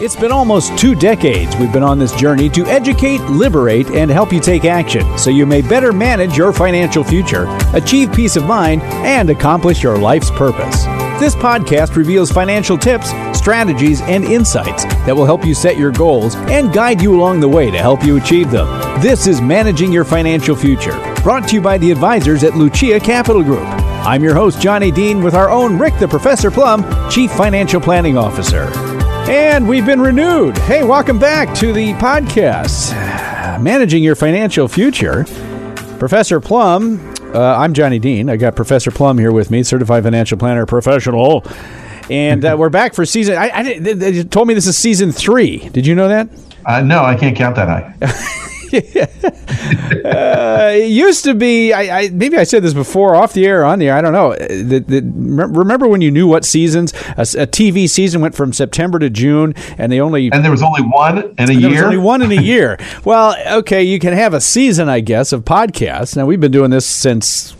It's been almost two decades we've been on this journey to educate, liberate, and help you take action so you may better manage your financial future, achieve peace of mind, and accomplish your life's purpose. This podcast reveals financial tips, strategies, and insights that will help you set your goals and guide you along the way to help you achieve them. This is Managing Your Financial Future, brought to you by the advisors at Lucia Capital Group. I'm your host, Johnny Dean, with our own Rick the Professor Plum, Chief Financial Planning Officer. And we've been renewed. Hey, welcome back to the podcast, Managing Your Financial Future. Professor Plum, uh, I'm Johnny Dean. I got Professor Plum here with me, certified financial planner professional. And uh, we're back for season. I, I, they told me this is season three. Did you know that? Uh, no, I can't count that high. uh, it used to be. I, I, maybe I said this before, off the air, on the air. I don't know. The, the, remember when you knew what seasons a, a, TV season went from September to June, and they only and there was only one in a year. There was only one in a year. well, okay, you can have a season, I guess, of podcasts. Now we've been doing this since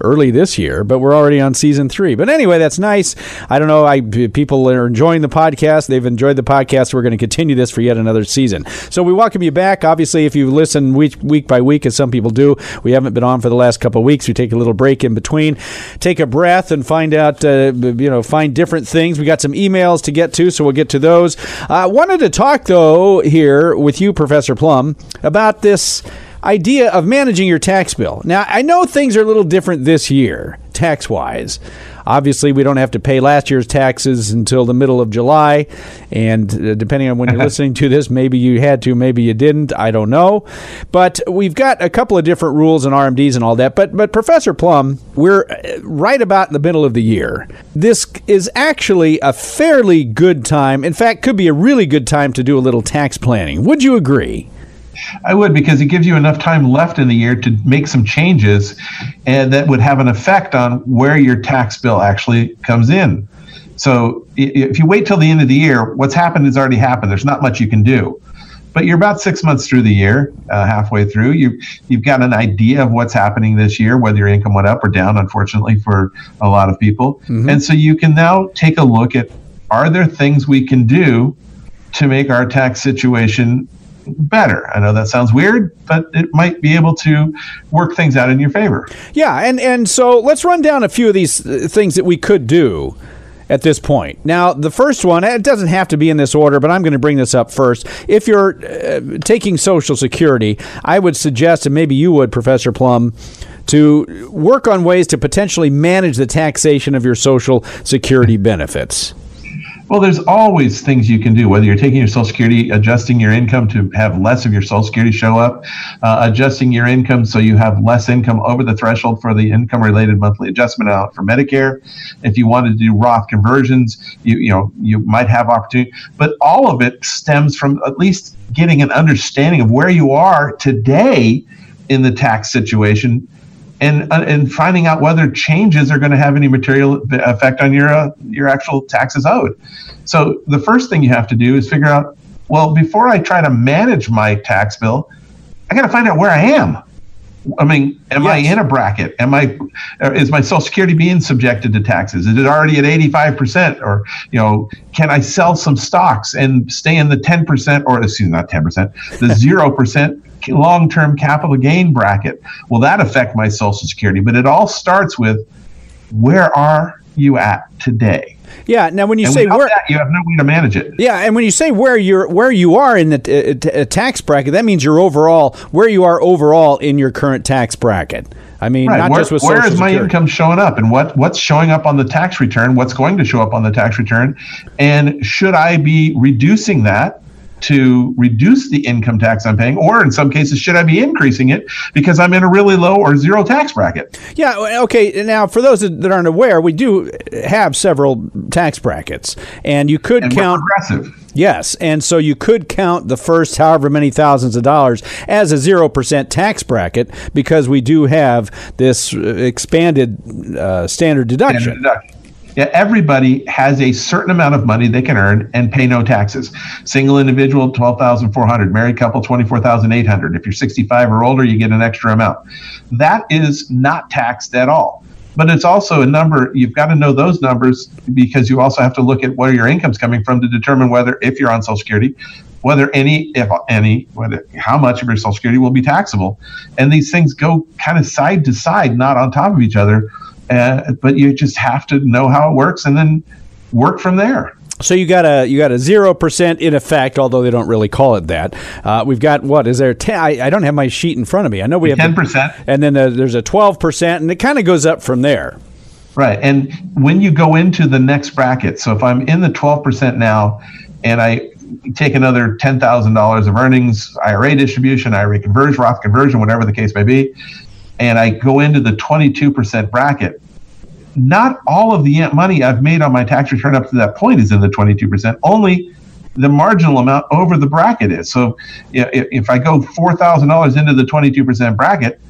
early this year, but we're already on season three. But anyway, that's nice. I don't know. I people are enjoying the podcast. They've enjoyed the podcast. We're going to continue this for yet another season. So we welcome you back. Obviously, if you listen week week by week, as some people do, we haven't been on for the last couple of weeks. We take a little break in between, take a breath, and find out. Uh, you know, find different things. We got some emails to get to, so we'll get to those. I uh, wanted to talk though here with you, Professor Plum, about this idea of managing your tax bill. Now, I know things are a little different this year, tax wise. Obviously, we don't have to pay last year's taxes until the middle of July. And uh, depending on when you're listening to this, maybe you had to, maybe you didn't. I don't know. But we've got a couple of different rules and RMDs and all that. But, but Professor Plum, we're uh, right about in the middle of the year. This is actually a fairly good time. In fact, could be a really good time to do a little tax planning. Would you agree? I would because it gives you enough time left in the year to make some changes and that would have an effect on where your tax bill actually comes in. So if you wait till the end of the year, what's happened has already happened. There's not much you can do. But you're about six months through the year, uh, halfway through. You you've got an idea of what's happening this year, whether your income went up or down. Unfortunately, for a lot of people, mm-hmm. and so you can now take a look at: Are there things we can do to make our tax situation better. I know that sounds weird, but it might be able to work things out in your favor. Yeah, and and so let's run down a few of these uh, things that we could do at this point. Now, the first one, it doesn't have to be in this order, but I'm going to bring this up first. If you're uh, taking Social Security, I would suggest, and maybe you would, Professor Plum, to work on ways to potentially manage the taxation of your Social Security benefits. Well, there's always things you can do, whether you're taking your Social Security, adjusting your income to have less of your Social Security show up, uh, adjusting your income so you have less income over the threshold for the income related monthly adjustment out for Medicare. If you wanted to do Roth conversions, you, you know, you might have opportunity, but all of it stems from at least getting an understanding of where you are today in the tax situation and uh, and finding out whether changes are going to have any material effect on your uh, your actual taxes owed. So the first thing you have to do is figure out well before I try to manage my tax bill, I got to find out where I am. I mean, am yes. I in a bracket? Am I uh, is my Social Security being subjected to taxes? Is it already at eighty five percent? Or you know, can I sell some stocks and stay in the ten percent or excuse me, not ten percent, the zero percent long term capital gain bracket. Will that affect my Social Security? But it all starts with where are you at today? Yeah. Now, when you and say where that, you have no way to manage it. Yeah, and when you say where you're where you are in the t- uh, t- uh, tax bracket, that means you're overall where you are overall in your current tax bracket. I mean, right. not where, just with where is my income showing up, and what what's showing up on the tax return? What's going to show up on the tax return? And should I be reducing that to reduce the income tax I'm paying, or in some cases, should I be increasing it because I'm in a really low or zero tax bracket? Yeah. Okay. Now, for those that aren't aware, we do have several tax brackets, and you could and count progressive. Yes, and so you could count the first however many thousands of dollars as a zero percent tax bracket because we do have this expanded uh, standard deduction. Standard deduction. Yeah, everybody has a certain amount of money they can earn and pay no taxes. Single individual, twelve thousand four hundred. Married couple, twenty four thousand eight hundred. If you're sixty five or older, you get an extra amount. That is not taxed at all. but it's also a number you've got to know those numbers because you also have to look at where your income's coming from to determine whether if you're on social security whether any if any whether how much of your social security will be taxable and these things go kind of side to side not on top of each other uh, but you just have to know how it works and then work from there so you got a you got a zero percent in effect, although they don't really call it that. Uh, we've got what is there? Ten, I, I, don't have my sheet in front of me. I know we have ten percent, and then there's a twelve percent, and it kind of goes up from there. Right, and when you go into the next bracket, so if I'm in the twelve percent now, and I take another ten thousand dollars of earnings, IRA distribution, IRA conversion, Roth conversion, whatever the case may be, and I go into the twenty two percent bracket not all of the money I've made on my tax return up to that point is in the 22%. Only the marginal amount over the bracket is. So if, if I go $4,000 into the 22% bracket,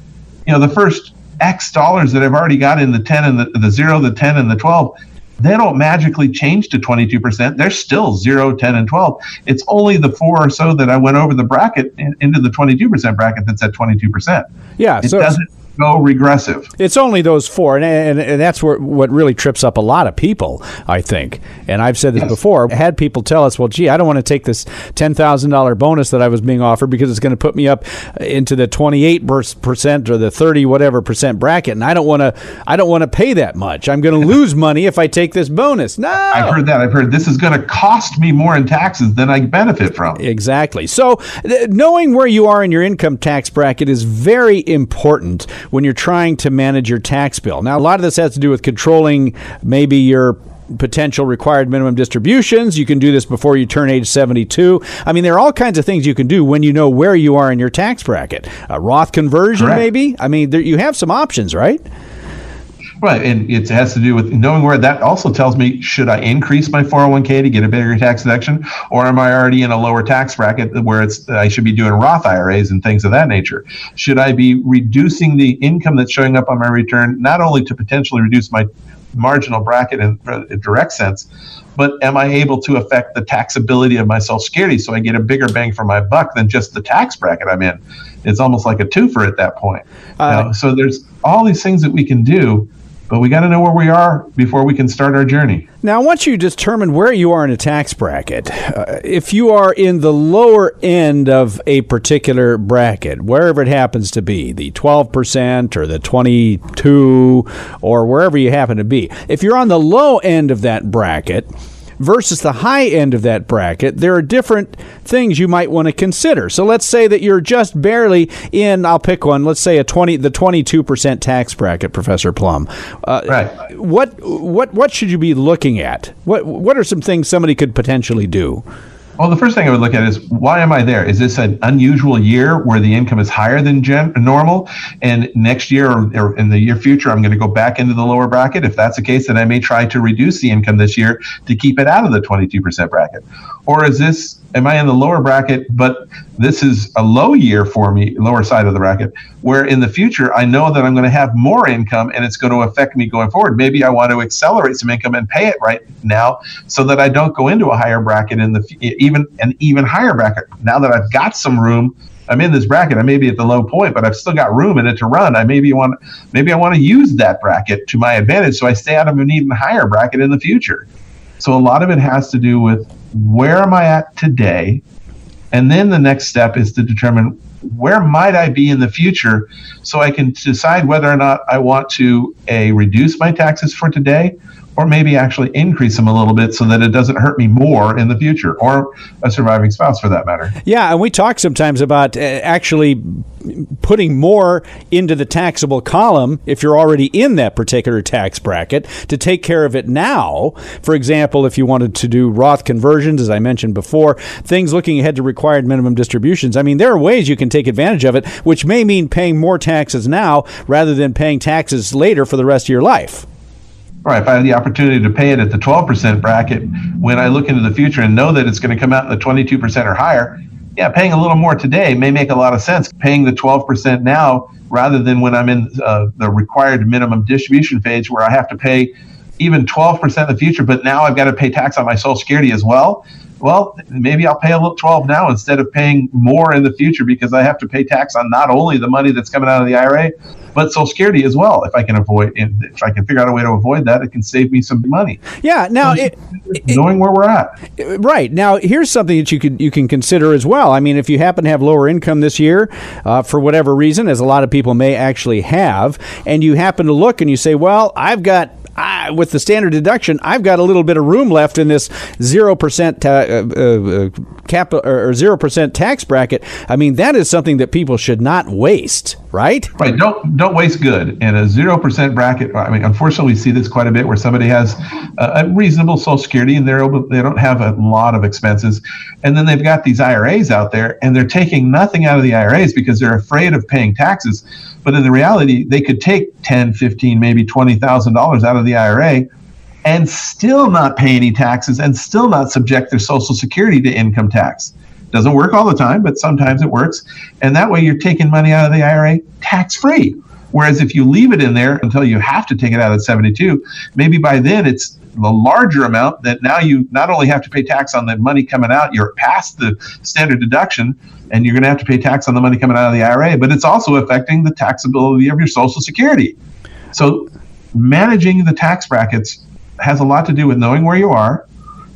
you know, the first X dollars that I've already got in the 10 and the, the 0, the 10 and the 12, they don't magically change to 22%. They're still 0, 10, and 12. It's only the four or so that I went over the bracket in, into the 22% bracket that's at 22%. Yeah. It so doesn't go regressive. It's only those four, and, and, and that's where, what really trips up a lot of people, I think. And I've said this yes. before. I had people tell us, "Well, gee, I don't want to take this ten thousand dollar bonus that I was being offered because it's going to put me up into the twenty eight percent or the thirty whatever percent bracket, and I don't want to. I don't want to pay that much. I'm going to lose money if I take this bonus." No, I've heard that. I've heard this is going to cost me more in taxes than I benefit from. Exactly. So, th- knowing where you are in your income tax bracket is very important when you're trying to manage your tax bill. Now, a lot of this has to do with controlling maybe your potential required minimum distributions. You can do this before you turn age 72. I mean, there are all kinds of things you can do when you know where you are in your tax bracket. A Roth conversion, Correct. maybe? I mean, there, you have some options, right? Right, and it has to do with knowing where that also tells me should I increase my 401k to get a bigger tax deduction, or am I already in a lower tax bracket where it's I should be doing Roth IRAs and things of that nature? Should I be reducing the income that's showing up on my return not only to potentially reduce my marginal bracket in a direct sense, but am I able to affect the taxability of my Social Security so I get a bigger bang for my buck than just the tax bracket I'm in? It's almost like a twofer at that point. Uh, now, so there's all these things that we can do but we got to know where we are before we can start our journey. Now, once you determine where you are in a tax bracket, uh, if you are in the lower end of a particular bracket, wherever it happens to be, the 12% or the 22 or wherever you happen to be, if you're on the low end of that bracket, versus the high end of that bracket, there are different things you might want to consider. So let's say that you're just barely in, I'll pick one, let's say a 20 the 22% tax bracket, Professor Plum. Uh, right. What what what should you be looking at? What what are some things somebody could potentially do? Well, the first thing I would look at is why am I there? Is this an unusual year where the income is higher than gen- normal? And next year or, or in the year future, I'm going to go back into the lower bracket. If that's the case, then I may try to reduce the income this year to keep it out of the 22% bracket. Or is this am I in the lower bracket, but this is a low year for me, lower side of the bracket, where in the future I know that I'm going to have more income and it's going to affect me going forward. Maybe I want to accelerate some income and pay it right now so that I don't go into a higher bracket in the even an even higher bracket. Now that I've got some room, I'm in this bracket. I may be at the low point, but I've still got room in it to run. I maybe want maybe I want to use that bracket to my advantage so I stay out of an even higher bracket in the future. So a lot of it has to do with where am I at today? And then the next step is to determine where might I be in the future so I can decide whether or not I want to a reduce my taxes for today or maybe actually increase them a little bit so that it doesn't hurt me more in the future or a surviving spouse for that matter. Yeah, and we talk sometimes about uh, actually putting more into the taxable column if you're already in that particular tax bracket to take care of it now. For example, if you wanted to do Roth conversions, as I mentioned before, things looking ahead to required minimum distributions. I mean, there are ways you can take advantage of it, which may mean paying more taxes now rather than paying taxes later for the rest of your life. Right. If I have the opportunity to pay it at the 12% bracket, when I look into the future and know that it's going to come out in the 22% or higher, yeah, paying a little more today may make a lot of sense. Paying the 12% now rather than when I'm in uh, the required minimum distribution phase where I have to pay even 12% in the future, but now I've got to pay tax on my Social Security as well. Well, maybe I'll pay a little 12 now instead of paying more in the future because I have to pay tax on not only the money that's coming out of the IRA, but Social Security as well. If I can avoid, if I can figure out a way to avoid that, it can save me some money. Yeah. Now, it, knowing where we're at. Right now, here's something that you can you can consider as well. I mean, if you happen to have lower income this year, uh, for whatever reason, as a lot of people may actually have, and you happen to look and you say, well, I've got I, with the standard deduction, I've got a little bit of room left in this zero percent uh, uh, uh capital or zero percent tax bracket. I mean, that is something that people should not waste, right? Right. Don't don't waste good. in a zero percent bracket, I mean, unfortunately, we see this quite a bit where somebody has a, a reasonable Social Security and they're able, they don't have a lot of expenses, and then they've got these IRAs out there and they're taking nothing out of the IRAs because they're afraid of paying taxes. But in the reality, they could take 10, 15, maybe $20,000 out of the IRA and still not pay any taxes and still not subject their Social Security to income tax. Doesn't work all the time, but sometimes it works. And that way you're taking money out of the IRA tax free. Whereas if you leave it in there until you have to take it out at 72, maybe by then it's the larger amount that now you not only have to pay tax on the money coming out, you're past the standard deduction, and you're going to have to pay tax on the money coming out of the IRA, but it's also affecting the taxability of your Social Security. So managing the tax brackets has a lot to do with knowing where you are,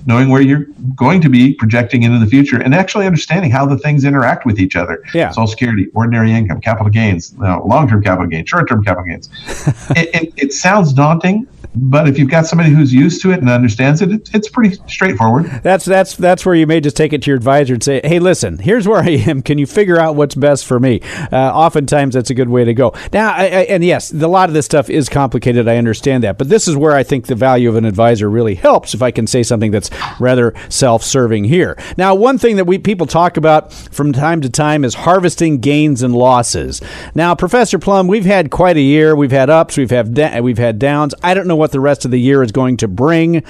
knowing where you're going to be projecting into the future, and actually understanding how the things interact with each other. Yeah. Social Security, ordinary income, capital gains, you know, long-term capital gains, short-term capital gains. it, it, it sounds daunting, but if you've got somebody who's used to it and understands it, it, it's pretty straightforward. That's that's that's where you may just take it to your advisor and say, "Hey, listen, here's where I am. Can you figure out what's best for me?" Uh, oftentimes, that's a good way to go. Now, I, I, and yes, a lot of this stuff is complicated. I understand that, but this is where I think the value of an advisor really helps. If I can say something that's rather self-serving here. Now, one thing that we people talk about from time to time is harvesting gains and losses. Now, Professor Plum, we've had quite a year. We've had ups. We've had da- we've had downs. I don't know what the rest of the year is going to bring.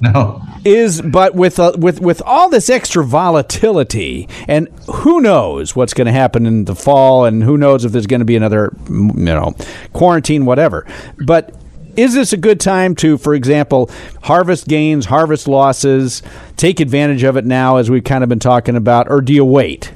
No. Is but with uh, with with all this extra volatility and who knows what's going to happen in the fall and who knows if there's going to be another you know quarantine whatever. But is this a good time to, for example, harvest gains, harvest losses, take advantage of it now, as we've kind of been talking about, or do you wait?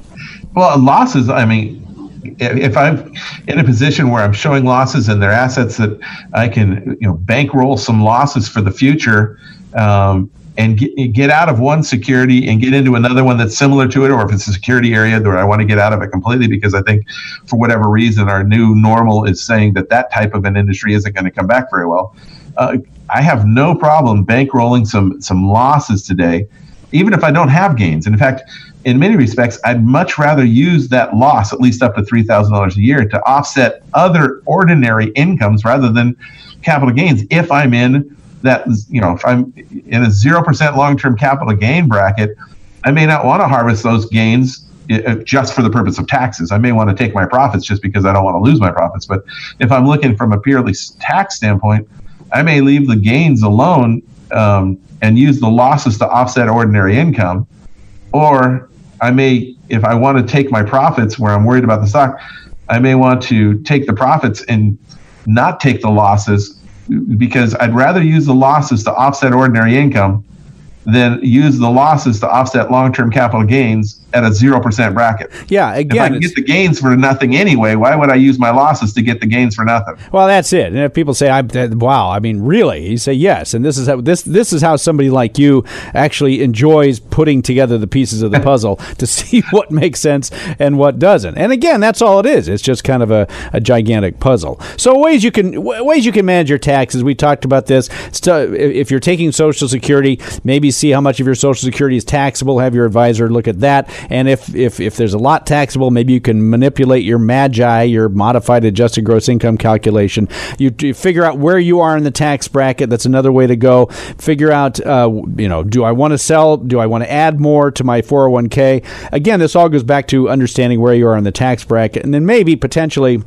Well, losses, I mean, if I'm in a position where I'm showing losses and they're assets that I can, you know, bankroll some losses for the future, um, and get, get out of one security and get into another one that's similar to it, or if it's a security area where I want to get out of it completely because I think for whatever reason our new normal is saying that that type of an industry isn't going to come back very well. Uh, I have no problem bankrolling some some losses today, even if I don't have gains. And in fact, in many respects, I'd much rather use that loss, at least up to $3,000 a year, to offset other ordinary incomes rather than capital gains if I'm in that, you know, if I'm in a 0% long term capital gain bracket, I may not want to harvest those gains just for the purpose of taxes. I may want to take my profits just because I don't want to lose my profits. But if I'm looking from a purely tax standpoint, I may leave the gains alone um, and use the losses to offset ordinary income. Or I may, if I want to take my profits where I'm worried about the stock, I may want to take the profits and not take the losses because I'd rather use the losses to offset ordinary income than use the losses to offset long-term capital gains at a zero percent bracket. Yeah, again, if I can get the gains for nothing anyway, why would I use my losses to get the gains for nothing? Well, that's it. And if people say, "I wow," I mean, really, you say yes, and this is how this this is how somebody like you actually enjoys putting together the pieces of the puzzle to see what makes sense and what doesn't. And again, that's all it is. It's just kind of a, a gigantic puzzle. So ways you can ways you can manage your taxes. We talked about this. if you're taking Social Security, maybe see how much of your Social Security is taxable. Have your advisor look at that and if, if, if there's a lot taxable, maybe you can manipulate your MAGI, your modified adjusted gross income calculation. You, you figure out where you are in the tax bracket. That's another way to go. Figure out, uh, you know, do I want to sell? Do I want to add more to my 401k? Again, this all goes back to understanding where you are in the tax bracket, and then maybe potentially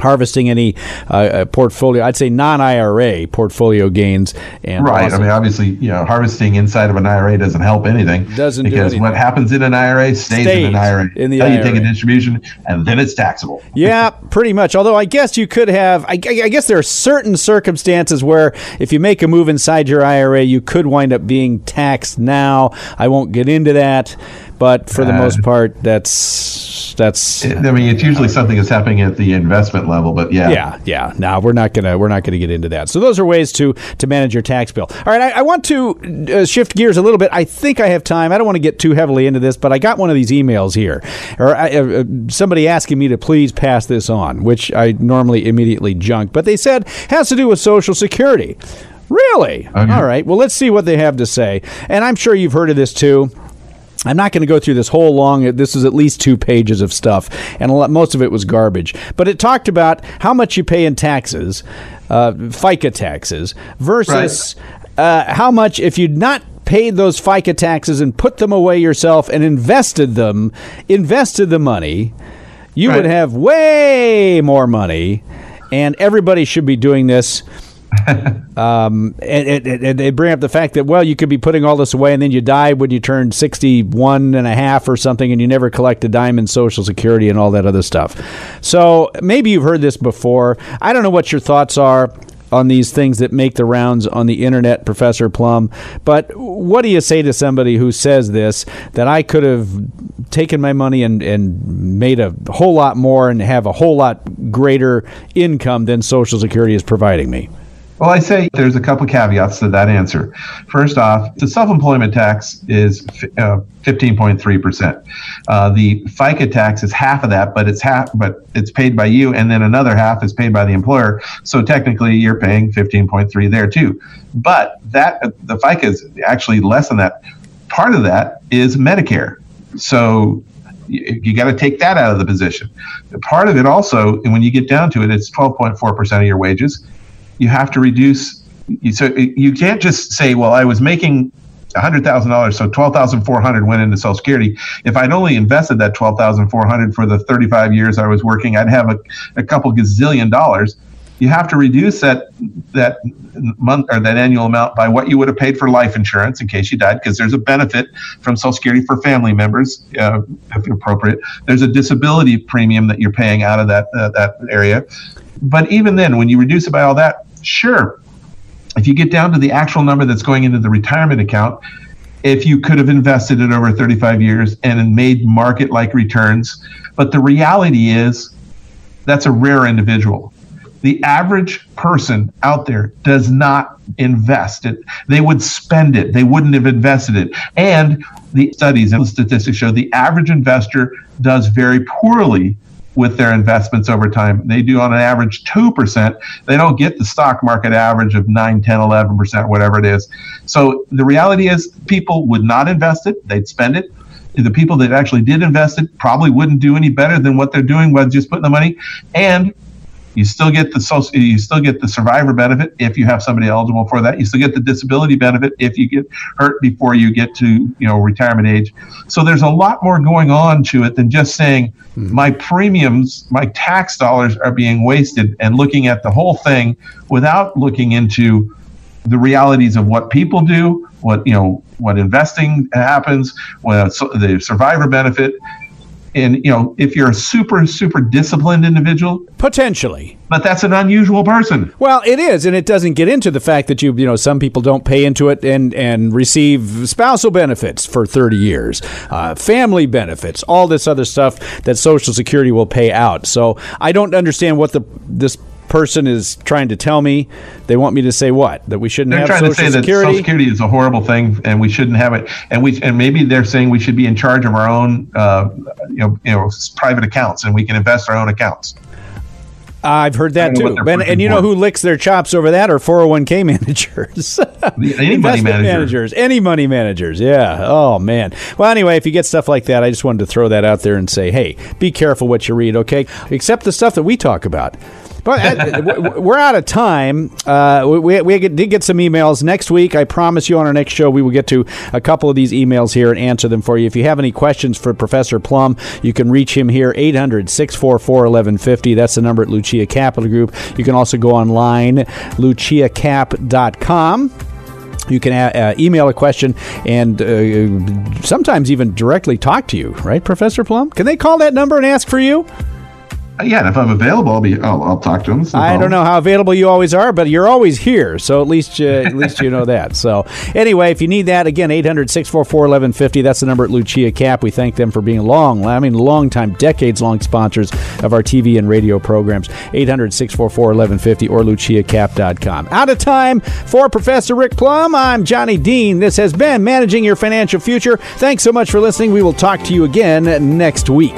harvesting any uh, uh, portfolio. I'd say non-IRA portfolio gains. And right. I mean, obviously, you know, harvesting inside of an IRA doesn't help anything. Doesn't because do what happens in an IRA stays, Stays in an IRA. in the Until you take a distribution, and then it's taxable. Yeah, pretty much. Although I guess you could have, I, I guess there are certain circumstances where if you make a move inside your IRA, you could wind up being taxed now. I won't get into that, but for the Uh, most part, that's that's. I mean, it's usually something that's happening at the investment level, but yeah. Yeah, yeah. Now we're not gonna we're not gonna get into that. So those are ways to to manage your tax bill. All right, I, I want to uh, shift gears a little bit. I think I have time. I don't want to get too heavily into this, but I got one of these emails here, or uh, uh, somebody asking me to please pass this on, which I normally immediately junk. But they said has to do with Social Security. Really? Okay. All right. Well, let's see what they have to say. And I'm sure you've heard of this too. I'm not going to go through this whole long. This is at least two pages of stuff, and a lot, most of it was garbage. But it talked about how much you pay in taxes, uh, FICA taxes, versus uh, how much if you'd not paid those FICA taxes and put them away yourself and invested them, invested the money, you would have way more money. And everybody should be doing this um, and, and, and they bring up the fact that well you could be putting all this away and then you die when you turn 61 and a half or something and you never collect a dime in social security and all that other stuff. So maybe you've heard this before. I don't know what your thoughts are on these things that make the rounds on the internet professor plum but what do you say to somebody who says this that i could have taken my money and, and made a whole lot more and have a whole lot greater income than social security is providing me Well, I say there's a couple of caveats to that answer. First off, the self-employment tax is uh, 15.3%. Uh, the FICA tax is half of that, but it's half, but it's paid by you, and then another half is paid by the employer. So technically, you're paying 15.3 there too. But that the FICA is actually less than that. Part of that is Medicare. So you, you got to take that out of the position. Part of it also, and when you get down to it, it's 12.4% of your wages you have to reduce. You, so you can't just say, "Well, I was making hundred thousand dollars, so twelve thousand four hundred went into Social Security. If I'd only invested that twelve thousand four hundred for the thirty-five years I was working, I'd have a, a couple gazillion dollars." You have to reduce that that month or that annual amount by what you would have paid for life insurance in case you died, because there's a benefit from Social Security for family members, uh, if appropriate. There's a disability premium that you're paying out of that uh, that area. But even then, when you reduce it by all that, sure, if you get down to the actual number that's going into the retirement account, if you could have invested it over 35 years and made market like returns. But the reality is that's a rare individual. The average person out there does not invest it. They would spend it. They wouldn't have invested it. And the studies and the statistics show the average investor does very poorly with their investments over time. They do on an average 2%. They don't get the stock market average of 9, 10, 11%, whatever it is. So the reality is people would not invest it. They'd spend it. The people that actually did invest it probably wouldn't do any better than what they're doing by just putting the money. And you still get the social, you still get the survivor benefit if you have somebody eligible for that. You still get the disability benefit if you get hurt before you get to you know retirement age. So there's a lot more going on to it than just saying hmm. my premiums, my tax dollars are being wasted, and looking at the whole thing without looking into the realities of what people do, what you know, what investing happens, what so the survivor benefit. And you know, if you're a super super disciplined individual, Potentially. but that's an unusual person. Well, it is, and it doesn't get into the fact that you, you know, some people don't pay into it and and receive spousal benefits for thirty years, uh, family benefits, all this other stuff that Social Security will pay out. So I don't understand what the this person is trying to tell me. They want me to say what that we shouldn't They're have trying Social to say that Security. Social Security is a horrible thing, and we shouldn't have it. And we and maybe they're saying we should be in charge of our own, uh, you know, you know, private accounts, and we can invest our own accounts. I've heard that too. And, and you know pushing who licks their chops over that are 401k managers. Any money Investment manager. managers, any money managers. Yeah. Oh man. Well, anyway, if you get stuff like that, I just wanted to throw that out there and say, hey, be careful what you read. Okay, except the stuff that we talk about. But uh, we're out of time. Uh, we, we did get some emails next week. I promise you on our next show we will get to a couple of these emails here and answer them for you. If you have any questions for Professor Plum, you can reach him here 800 644 1150. That's the number at Lucia Capital Group. You can also go online luciacap.com. You can uh, email a question and uh, sometimes even directly talk to you, right, Professor Plum? Can they call that number and ask for you? Yeah, and if I'm available, I'll be. I'll, I'll talk to him. No I don't know how available you always are, but you're always here, so at least uh, at least you know that. So anyway, if you need that, again, 800-644-1150. That's the number at Lucia Cap. We thank them for being long, I mean, long time, decades long sponsors of our TV and radio programs. 800-644-1150 or luciacap.com. Out of time for Professor Rick Plum. I'm Johnny Dean. This has been Managing Your Financial Future. Thanks so much for listening. We will talk to you again next week.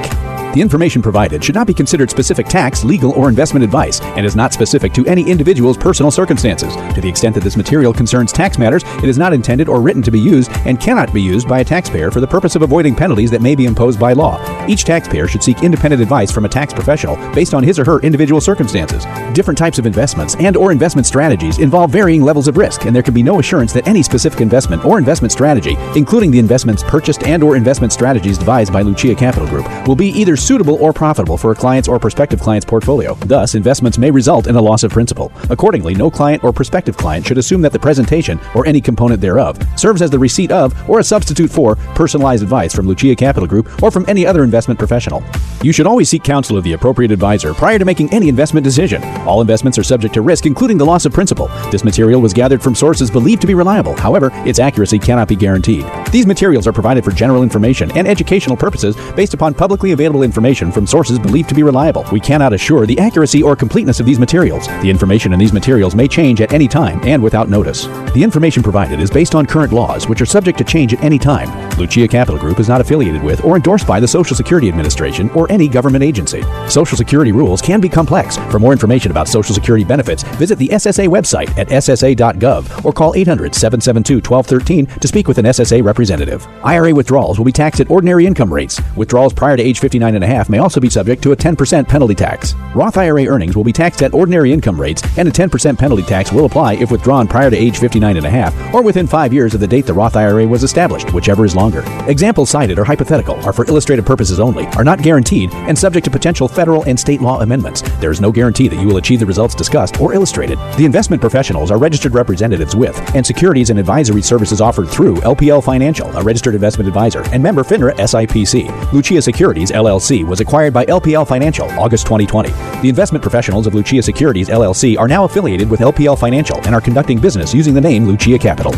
The information provided should not be considered specific tax, legal, or investment advice and is not specific to any individual's personal circumstances. To the extent that this material concerns tax matters, it is not intended or written to be used and cannot be used by a taxpayer for the purpose of avoiding penalties that may be imposed by law. Each taxpayer should seek independent advice from a tax professional based on his or her individual circumstances. Different types of investments and or investment strategies involve varying levels of risk, and there can be no assurance that any specific investment or investment strategy, including the investments purchased and or investment strategies devised by Lucia Capital Group, will be either suitable or profitable for a client's or prospective client's portfolio. Thus, investments may result in a loss of principal. Accordingly, no client or prospective client should assume that the presentation or any component thereof serves as the receipt of or a substitute for personalized advice from Lucia Capital Group or from any other investment professional. You should always seek counsel of the appropriate advisor prior to making any investment decision. All investments are subject to risk, including the loss of principal. This material was gathered from sources believed to be reliable. However, its accuracy cannot be guaranteed. These materials are provided for general information and educational purposes based upon publicly available information from sources believed to be reliable. We cannot assure the accuracy or completeness of these materials. The information in these materials may change at any time and without notice. The information provided is based on current laws, which are subject to change at any time. Lucia Capital Group is not affiliated with or endorsed by the Social Security Administration or any government agency. Social Security rules can be complex. For more information about Social Security benefits, visit the SSA website at ssa.gov or call 800 772 1213 to speak with an SSA representative. IRA withdrawals will be taxed at ordinary income rates. Withdrawals prior to age 59 and a half may also be subject to a 10% penalty tax. Roth IRA earnings will be taxed at ordinary income rates, and a 10% penalty tax will apply if withdrawn prior to age 59 and a half or within five years of the date the Roth IRA was established, whichever is longer. Examples cited are hypothetical, are for illustrative purposes only, are not guaranteed, and subject to potential federal and state law amendments. There is no guarantee that you will achieve the results discussed or illustrated. The investment professionals are registered representatives with, and securities and advisory services offered through LPL Financial, a registered investment advisor, and member FINRA SIPC. Lucia Securities LLC was acquired by LPL Financial August 2020. The investment professionals of Lucia Securities LLC are now affiliated with LPL Financial and are conducting business using the name Lucia Capital.